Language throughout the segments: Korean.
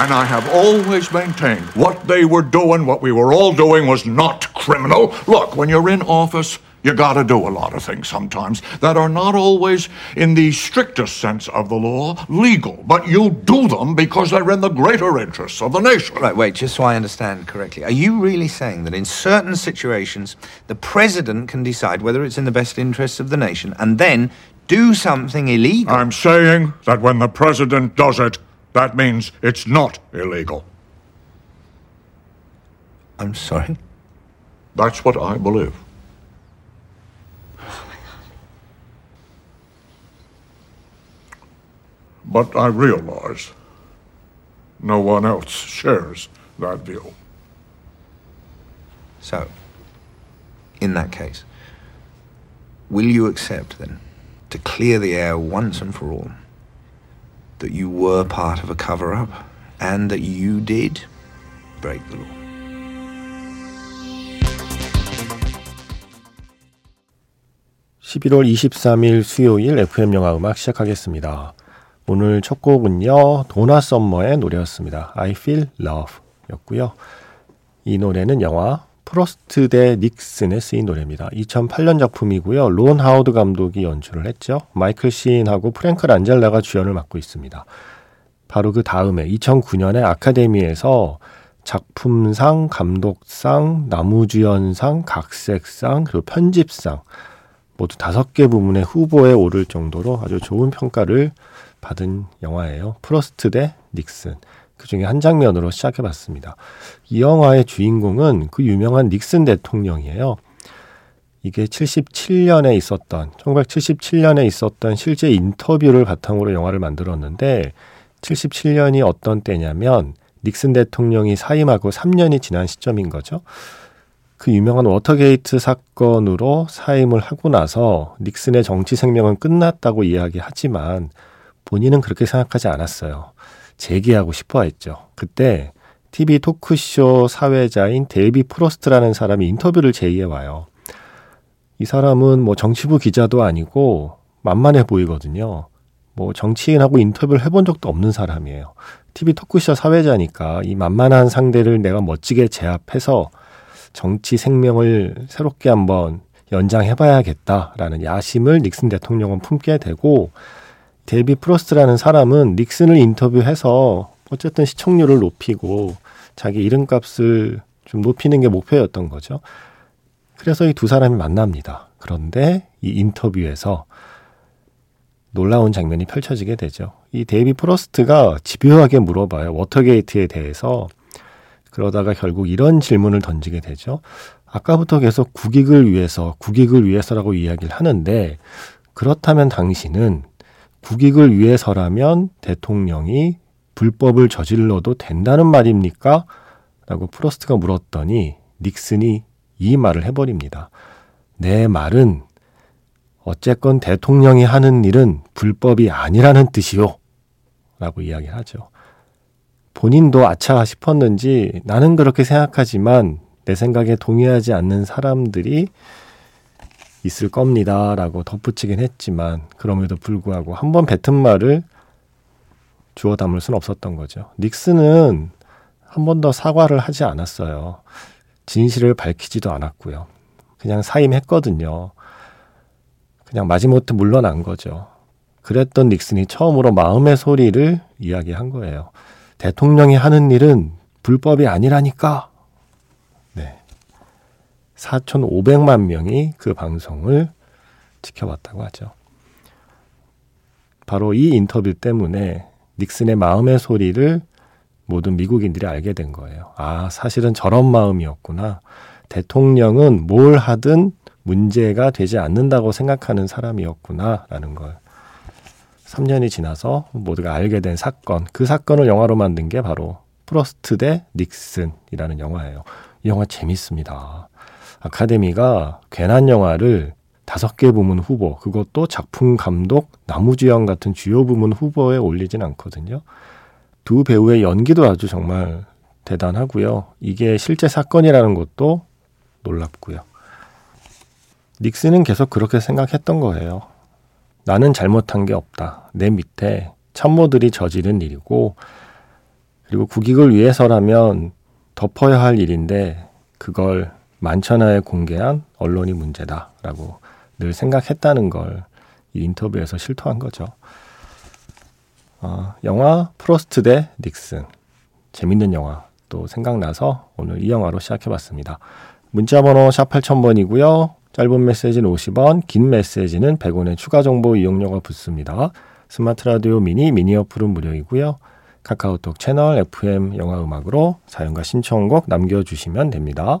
And I have always maintained what they were doing, what we were all doing, was not criminal. Look, when you're in office, you gotta do a lot of things sometimes that are not always, in the strictest sense of the law, legal. But you do them because they're in the greater interests of the nation. Right, wait, just so I understand correctly. Are you really saying that in certain situations, the president can decide whether it's in the best interests of the nation and then do something illegal? I'm saying that when the president does it, that means it's not illegal. I'm sorry? That's what I believe. But I realize no one else shares that view. So, in that case, will you accept then, to clear the air once and for all, that you were part of a cover up and that you did break the law? (11월 23일) 수요일 FM 영화 음악 시작하겠습니다. 오늘 첫 곡은요, 도나 썸머의 노래였습니다. I Feel Love 였고요. 이 노래는 영화 프로스트 대 닉슨에 쓰인 노래입니다. 2008년 작품이고요. 론 하워드 감독이 연출을 했죠. 마이클 시인하고 프랭크 란젤라가 주연을 맡고 있습니다. 바로 그 다음에 2009년에 아카데미에서 작품상, 감독상, 나무주연상, 각색상, 그리고 편집상 모두 다섯 개 부문의 후보에 오를 정도로 아주 좋은 평가를 받은 영화예요. 프로스트 대 닉슨. 그 중에 한 장면으로 시작해 봤습니다. 이 영화의 주인공은 그 유명한 닉슨 대통령이에요. 이게 77년에 있었던, 1977년에 있었던 실제 인터뷰를 바탕으로 영화를 만들었는데, 77년이 어떤 때냐면, 닉슨 대통령이 사임하고 3년이 지난 시점인 거죠. 그 유명한 워터게이트 사건으로 사임을 하고 나서 닉슨의 정치 생명은 끝났다고 이야기하지만 본인은 그렇게 생각하지 않았어요. 재기하고 싶어 했죠. 그때 TV 토크쇼 사회자인 데이비드 프로스트라는 사람이 인터뷰를 제의해 와요. 이 사람은 뭐 정치부 기자도 아니고 만만해 보이거든요. 뭐 정치인하고 인터뷰를 해본 적도 없는 사람이에요. TV 토크쇼 사회자니까 이 만만한 상대를 내가 멋지게 제압해서 정치 생명을 새롭게 한번 연장해봐야겠다라는 야심을 닉슨 대통령은 품게 되고 데비 프로스트라는 사람은 닉슨을 인터뷰해서 어쨌든 시청률을 높이고 자기 이름값을 좀 높이는 게 목표였던 거죠. 그래서 이 두 사람이 만납니다. 그런데 이 인터뷰에서 놀라운 장면이 펼쳐지게 되죠. 이 데이빗 프로스트가 집요하게 물어봐요. 워터게이트에 대해서. 그러다가 결국 이런 질문을 던지게 되죠. 아까부터 계속 국익을 위해서, 국익을 위해서라고 이야기를 하는데, 그렇다면 당신은 국익을 위해서라면 대통령이 불법을 저질러도 된다는 말입니까? 라고 프로스트가 물었더니 닉슨이 이 말을 해버립니다. 내 말은 어쨌건 대통령이 하는 일은 불법이 아니라는 뜻이요. 라고 이야기하죠. 본인도 아차 싶었는지 나는 그렇게 생각하지만 내 생각에 동의하지 않는 사람들이 있을 겁니다. 라고 덧붙이긴 했지만, 그럼에도 불구하고 한 번 뱉은 말을 주워 담을 수는 없었던 거죠. 닉스는 한번 더 사과를 하지 않았어요. 진실을 밝히지도 않았고요. 그냥 사임했거든요. 그냥 마지못해 물러난 거죠. 그랬던 닉슨이 처음으로 마음의 소리를 이야기한 거예요. 대통령이 하는 일은 불법이 아니라니까 4,500만 명이 그 방송을 지켜봤다고 하죠. 바로 이 인터뷰 때문에 닉슨의 마음의 소리를 모든 미국인들이 알게 된 거예요. 아, 사실은 저런 마음이었구나. 대통령은 뭘 하든 문제가 되지 않는다고 생각하는 사람이었구나. 라는 걸. 3년이 지나서 모두가 알게 된 사건. 그 사건을 영화로 만든 게 바로 프로스트 대 닉슨이라는 영화예요. 이 영화 재밌습니다. 아카데미가 괜한 영화를 다섯 개 부문 후보, 그것도 작품 감독, 나무주연 같은 주요 부문 후보에 올리진 않거든요. 두 배우의 연기도 아주 정말 대단하고요. 이게 실제 사건이라는 것도 놀랍고요. 닉슨은 계속 그렇게 생각했던 거예요. 나는 잘못한 게 없다. 내 밑에 참모들이 저지른 일이고, 그리고 국익을 위해서라면 덮어야 할 일인데 그걸 만천하에 공개한 언론이 문제다라고 늘 생각했다는 걸 이 인터뷰에서 실토한 거죠. 어, 영화 프로스트 대 닉슨 재밌는 영화 또 생각나서 오늘 이 영화로 시작해봤습니다. 문자번호 샵 8000번이고요. 짧은 메시지는 50원, 긴 메시지는 100원의 추가 정보 이용료가 붙습니다. 스마트 라디오 미니, 미니 어플은 무료이고요. 카카오톡 채널 FM 영화 음악으로 사연과 신청곡 남겨주시면 됩니다.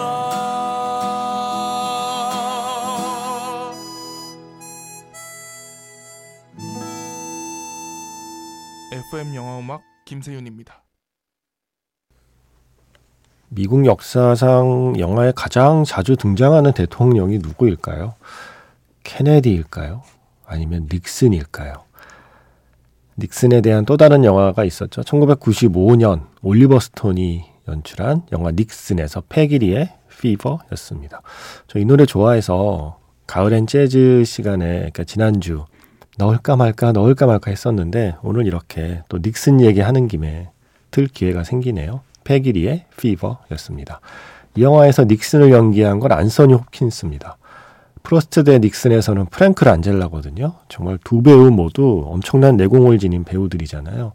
좋겠어 FM 영화음악 김세윤입니다. 미국 역사상 영화에 가장 자주 등장하는 대통령이 누구일까요? 케네디일까요? 아니면 닉슨일까요? 닉슨에 대한 또 다른 영화가 있었죠. 1995년 올리버 스톤이 연출한 영화 닉슨에서 패기리의 피버였습니다. 저 이 노래 좋아해서 가을엔 재즈 시간에 그러니까 지난주 넣을까 말까 넣을까 말까 했었는데 오늘 이렇게 또 닉슨 얘기하는 김에 틀 기회가 생기네요. 페기 리의 Fever였습니다. 이 영화에서 닉슨을 연기한 건 안소니 홉킨스입니다. 프로스트 대 닉슨에서는 프랭크 란젤라거든요. 정말 두 배우 모두 엄청난 내공을 지닌 배우들이잖아요.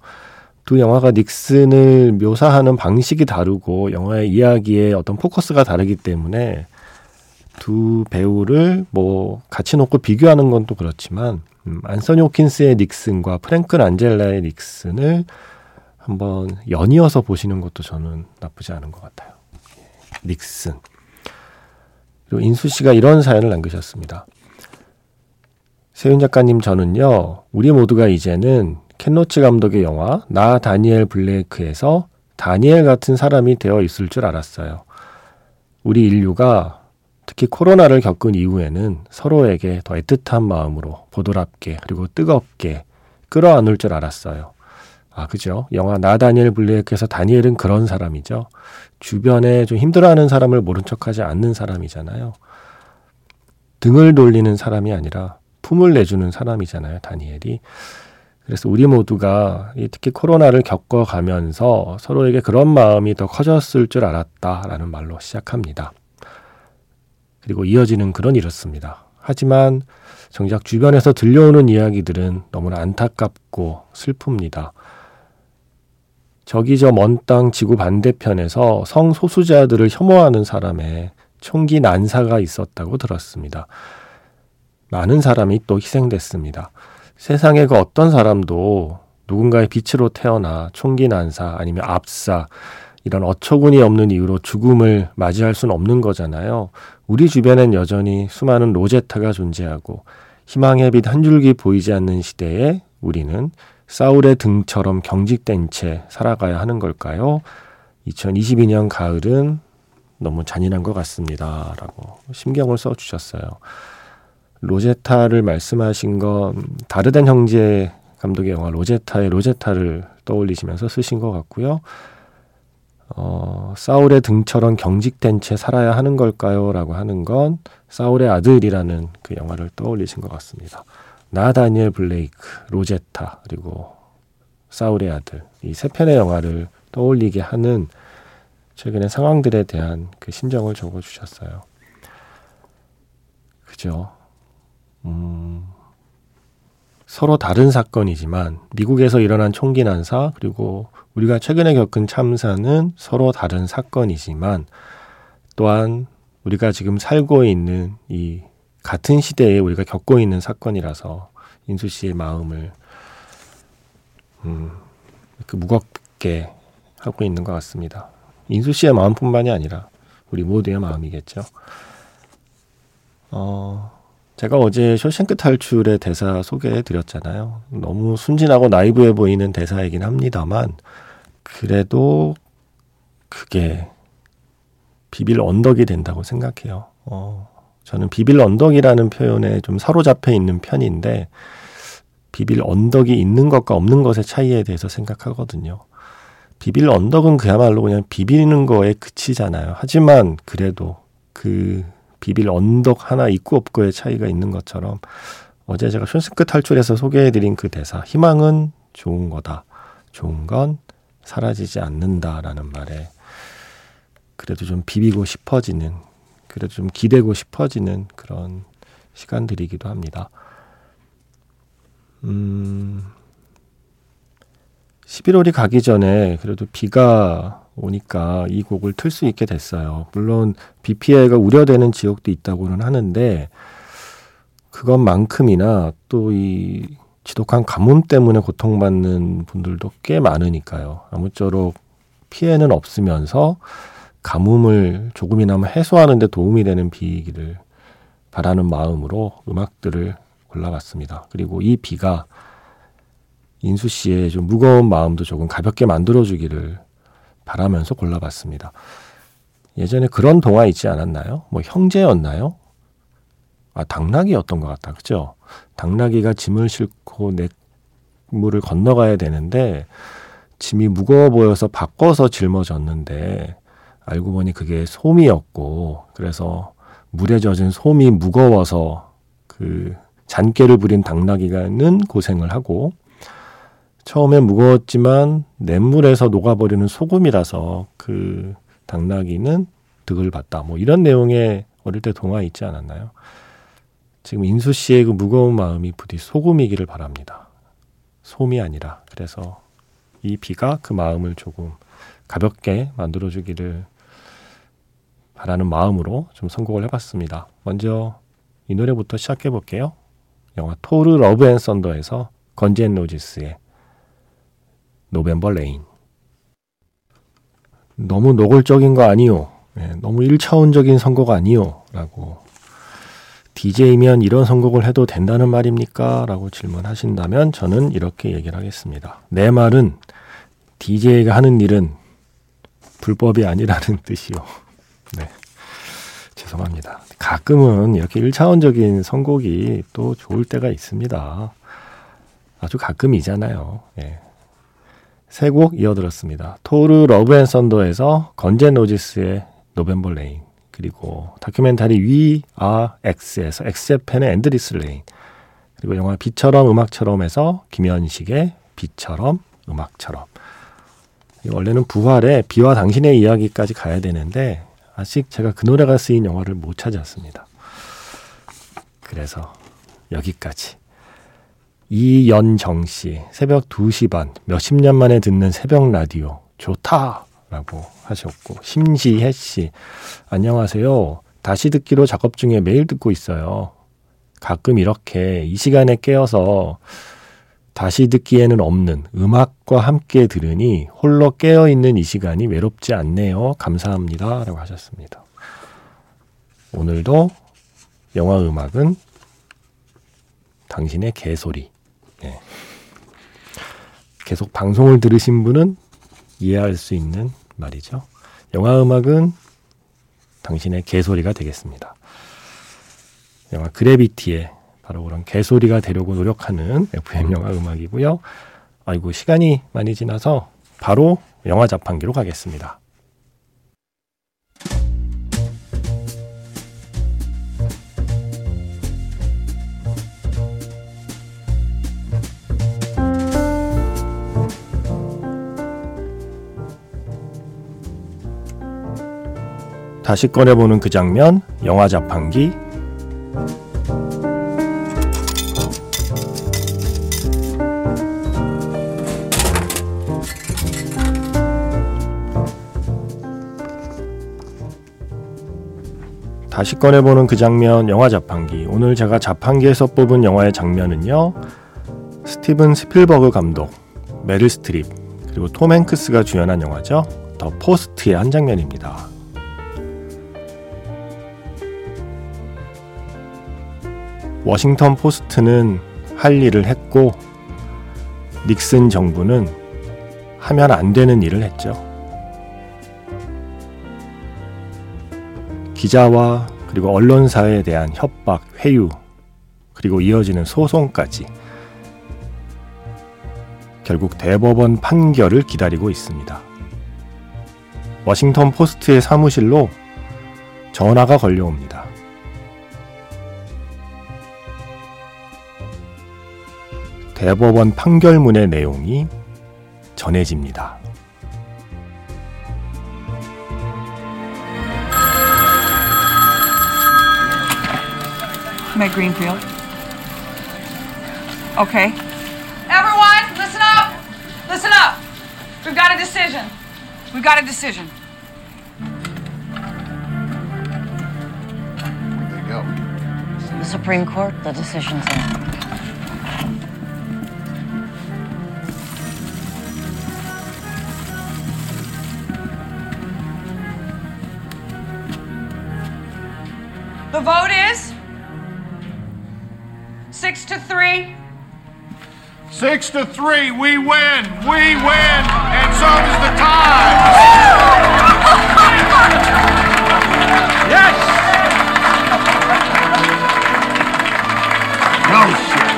두 영화가 닉슨을 묘사하는 방식이 다르고 영화의 이야기의 어떤 포커스가 다르기 때문에 두 배우를 뭐 같이 놓고 비교하는 건 또 그렇지만 음, 안서니 호킨스의 닉슨과 프랭크 란젤라의 닉슨을 한번 연이어서 보시는 것도 저는 나쁘지 않은 것 같아요. 예, 닉슨. 그리고 인수 씨가 이런 사연을 남기셨습니다. 세윤 작가님 저는요, 우리 모두가 이제는 켄노치 감독의 영화 나 다니엘 블레이크에서 다니엘 같은 사람이 되어 있을 줄 알았어요. 우리 인류가 특히 코로나를 겪은 이후에는 서로에게 더 애틋한 마음으로 보드랍게 그리고 뜨겁게 끌어안을 줄 알았어요. 아, 그죠? 영화 나 다니엘 블레이크에서 다니엘은 그런 사람이죠. 주변에 좀 힘들어하는 사람을 모른 척하지 않는 사람이잖아요. 등을 돌리는 사람이 아니라 품을 내주는 사람이잖아요, 다니엘이. 그래서 우리 모두가 특히 코로나를 겪어가면서 서로에게 그런 마음이 더 커졌을 줄 알았다라는 말로 시작합니다. 그리고 이어지는 글은 이렇습니다. 하지만 정작 주변에서 들려오는 이야기들은 너무나 안타깝고 슬픕니다. 저기 저 먼 땅 지구 반대편에서 성소수자들을 혐오하는 사람의 총기 난사가 있었다고 들었습니다. 많은 사람이 또 희생됐습니다. 세상의 그 어떤 사람도 누군가의 빛으로 태어나 총기 난사 아니면 압사 이런 어처구니 없는 이유로 죽음을 맞이할 수는 없는 거잖아요. 우리 주변엔 여전히 수많은 로제타가 존재하고 희망의 빛 한 줄기 보이지 않는 시대에 우리는 사울의 등처럼 경직된 채 살아가야 하는 걸까요? 2022년 가을은 너무 잔인한 것 같습니다. 라고 심경을 써주셨어요. 로제타를 말씀하신 건 다르된 형제 감독의 영화 로제타의 로제타를 떠올리시면서 쓰신 것 같고요. 어, 사울의 등처럼 경직된 채 살아야 하는 걸까요? 라고 하는 건 사울의 아들이라는 그 영화를 떠올리신 것 같습니다. 나 다니엘 블레이크, 로제타, 그리고 사울의 아들 이 세 편의 영화를 떠올리게 하는 최근의 상황들에 대한 그 심정을 적어 주셨어요. 그죠? 음, 서로 다른 사건이지만 미국에서 일어난 총기 난사 그리고 우리가 최근에 겪은 참사는 서로 다른 사건이지만 또한 우리가 지금 살고 있는 이 같은 시대에 우리가 겪고 있는 사건이라서 인수 씨의 마음을 음, 그 무겁게 하고 있는 것 같습니다. 인수 씨의 마음뿐만이 아니라 우리 모두의 마음이겠죠. 어, 제가 어제 쇼생크 탈출의 대사 소개해 드렸잖아요. 너무 순진하고 나이브해 보이는 대사이긴 합니다만, 그래도 그게 비빌 언덕이 된다고 생각해요. 어, 저는 비빌 언덕이라는 표현에 좀 사로잡혀 있는 편인데, 비빌 언덕이 있는 것과 없는 것의 차이에 대해서 생각하거든요. 비빌 언덕은 그야말로 그냥 비비는 거에 그치잖아요. 하지만 그래도 그 비빌 언덕 하나 있고 없고의 차이가 있는 것처럼 어제 제가 쇼스크 탈출에서 소개해드린 그 대사 희망은 좋은 거다. 좋은 건 사라지지 않는다라는 말에 그래도 좀 비비고 싶어지는 그래도 좀 기대고 싶어지는 그런 시간들이기도 합니다. 음, 11월이 가기 전에 그래도 비가 오니까 이 곡을 틀 수 있게 됐어요. 물론 비 피해가 우려되는 지역도 있다고는 하는데 그것만큼이나 또 이 지독한 가뭄 때문에 고통받는 분들도 꽤 많으니까요. 아무쪼록 피해는 없으면서 가뭄을 조금이나마 해소하는 데 도움이 되는 비기를 바라는 마음으로 음악들을 골라봤습니다. 그리고 이 비가 인수 씨의 좀 무거운 마음도 조금 가볍게 만들어주기를 바라면서 골라봤습니다. 예전에 그런 동화 있지 않았나요? 뭐 형제였나요? 아, 당나귀였던 것 같다. 그죠? 당나귀가 짐을 싣고 냇물을 건너가야 되는데 짐이 무거워 보여서 바꿔서 짊어졌는데 알고 보니 그게 솜이었고 그래서 물에 젖은 솜이 무거워서 그 잔꾀를 부린 당나귀가는 고생을 하고 처음에 무거웠지만 냇물에서 녹아버리는 소금이라서 그 당나귀는 득을 봤다. 뭐 이런 내용의 어릴 때 동화 있지 않았나요? 지금 인수 씨의 그 무거운 마음이 부디 소금이기를 바랍니다. 솜이 아니라. 그래서 이 비가 그 마음을 조금 가볍게 만들어주기를 바라는 마음으로 좀 선곡을 해봤습니다. 먼저 이 노래부터 시작해 볼게요. 영화 토르 Love and Thunder에서 건즈 앤 로지스의 November Rain. 너무 노골적인 거 아니요. 네, 너무 1차원적인 선곡 아니요. 라고. DJ면 이런 선곡을 해도 된다는 말입니까? 라고 질문하신다면 저는 이렇게 얘기를 하겠습니다. 내 말은 DJ가 하는 일은 불법이 아니라는 뜻이요. 네. 죄송합니다. 가끔은 이렇게 1차원적인 선곡이 또 좋을 때가 있습니다. 아주 가끔이잖아요. 예. 세 곡 이어들었습니다. 토르 Love and Thunder에서 건즈 앤 로지스의 November Rain 그리고 다큐멘터리 We Are X에서 엑스재팬의 Endless Rain 그리고 영화 비처럼 음악처럼에서 김현식의 비처럼 음악처럼 원래는 부활의 비와 당신의 이야기까지 가야 되는데 아직 제가 그 노래가 쓰인 영화를 못 찾았습니다. 그래서 여기까지 이연정 씨, 새벽 2시 반, 몇십 년 만에 듣는 새벽 라디오, 좋다! 라고 하셨고, 심지혜 씨, 안녕하세요. 다시 듣기로 작업 중에 매일 듣고 있어요. 가끔 이렇게 이 시간에 깨어서 다시 듣기에는 없는 음악과 함께 들으니 홀로 깨어있는 이 시간이 외롭지 않네요. 감사합니다. 라고 하셨습니다. 오늘도 영화 음악은 당신의 개소리. 예. 계속 방송을 들으신 분은 이해할 수 있는 말이죠. 영화 음악은 당신의 개소리가 되겠습니다. 영화 그래비티의 바로 그런 개소리가 되려고 노력하는 FM 영화 음악이고요. 아이고 시간이 많이 지나서 바로 영화 자판기로 가겠습니다. 다시 꺼내보는 그 장면, 영화 자판기. 다시 꺼내보는 그 장면, 영화 자판기. 오늘 제가 자판기에서 뽑은 영화의 장면은요, 스티븐 스필버그 감독, 메릴 스트립, 그리고 톰 행크스가 주연한 영화죠. 더 포스트의 한 장면입니다. 워싱턴 포스트는 할 일을 했고 닉슨 정부는 하면 안 되는 일을 했죠. 기자와 그리고 언론사에 대한 협박, 회유, 그리고 이어지는 소송까지 결국 대법원 판결을 기다리고 있습니다. 워싱턴 포스트의 사무실로 전화가 걸려옵니다. 대법원 판결문의 내용이 전해집니다. Meg Greenfield. Okay. Everyone, listen up! Listen up! We've got a decision. We've got a decision. Where'd they go? The Supreme Court, the decision's in. The vote is six to three. Six to three, we win, we win, and so does the tie. Yes. No shit.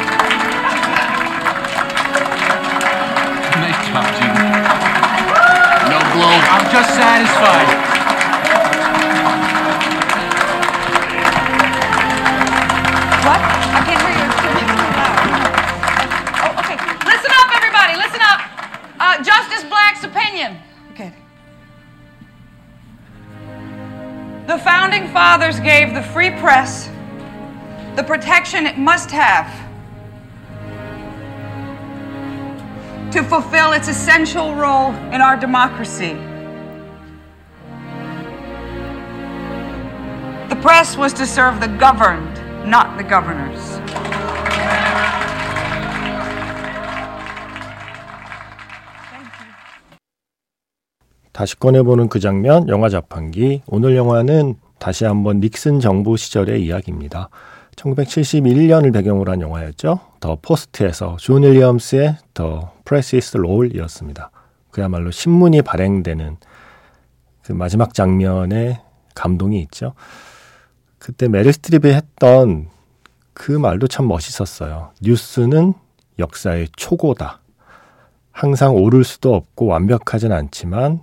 Nice job, Gene. No blow. I'm just satisfied. Founding fathers gave the free press the protection it must have to fulfill its essential role in our democracy. The press was to serve the governed, not the governors. 다시 꺼내보는 그 장면, 영화 자판기. 오늘 영화는 다시 한번 닉슨 정부 시절의 이야기입니다. 1971년을 배경으로 한 영화였죠. The Post에서 존 윌리엄스의 The Presses Roll이었습니다. 그야말로 신문이 발행되는 그 마지막 장면에 감동이 있죠. 그때 메릴 스트립이 했던 그 말도 참 멋있었어요. 뉴스는 역사의 초고다. 항상 오를 수도 없고 완벽하진 않지만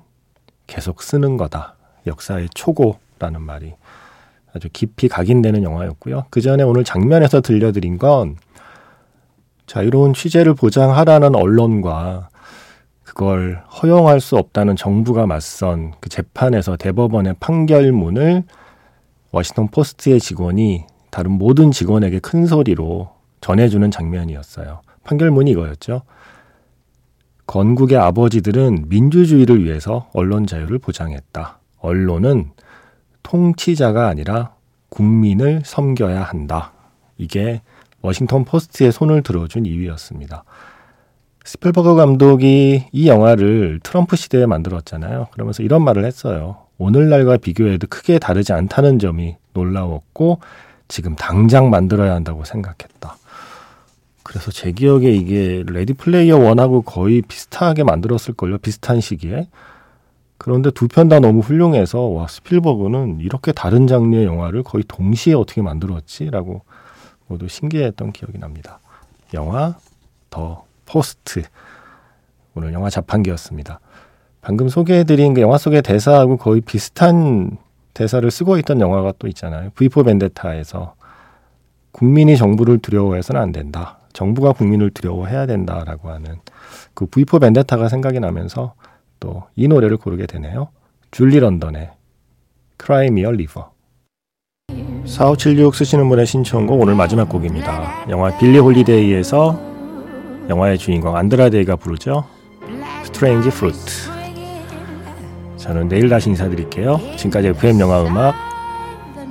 계속 쓰는 거다. 역사의 초고 라는 말이 아주 깊이 각인되는 영화였고요. 그 전에 오늘 장면에서 들려드린 건 자유로운 취재를 보장하라는 언론과 그걸 허용할 수 없다는 정부가 맞선 그 재판에서 대법원의 판결문을 워싱턴 포스트의 직원이 다른 모든 직원에게 큰 소리로 전해주는 장면이었어요. 판결문이 이거였죠. 건국의 아버지들은 민주주의를 위해서 언론 자유를 보장했다. 언론은 통치자가 아니라 국민을 섬겨야 한다. 이게 워싱턴 포스트의 손을 들어준 이유였습니다. 스필버그 감독이 이 영화를 트럼프 시대에 만들었잖아요. 그러면서 이런 말을 했어요. 오늘날과 비교해도 크게 다르지 않다는 점이 놀라웠고 지금 당장 만들어야 한다고 생각했다. 그래서 제 기억에 이게 Ready Player One하고 거의 비슷하게 만들었을 걸요. 비슷한 시기에. 그런데 두 편 다 너무 훌륭해서 와 스필버그는 이렇게 다른 장르의 영화를 거의 동시에 어떻게 만들었지라고 모두 신기했던 기억이 납니다. 영화 The Post 오늘 영화 자판기였습니다. 방금 소개해드린 그 영화 속의 대사하고 거의 비슷한 대사를 쓰고 있던 영화가 또 있잖아요. V4 벤데타에서 국민이 정부를 두려워해서는 안 된다. 정부가 국민을 두려워해야 된다라고 하는 그 V4 벤데타가 생각이 나면서 또 이 노래를 고르게 되네요. 줄리 런던의 Cry Me a River 4576 쓰시는 분의 신청곡 오늘 마지막 곡입니다. 영화 빌리 홀리데이에서 영화의 주인공 안드라데이가 부르죠. Strange Fruit 저는 내일 다시 인사드릴게요. 지금까지 FM 영화 음악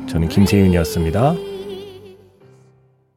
저는 김세윤이었습니다.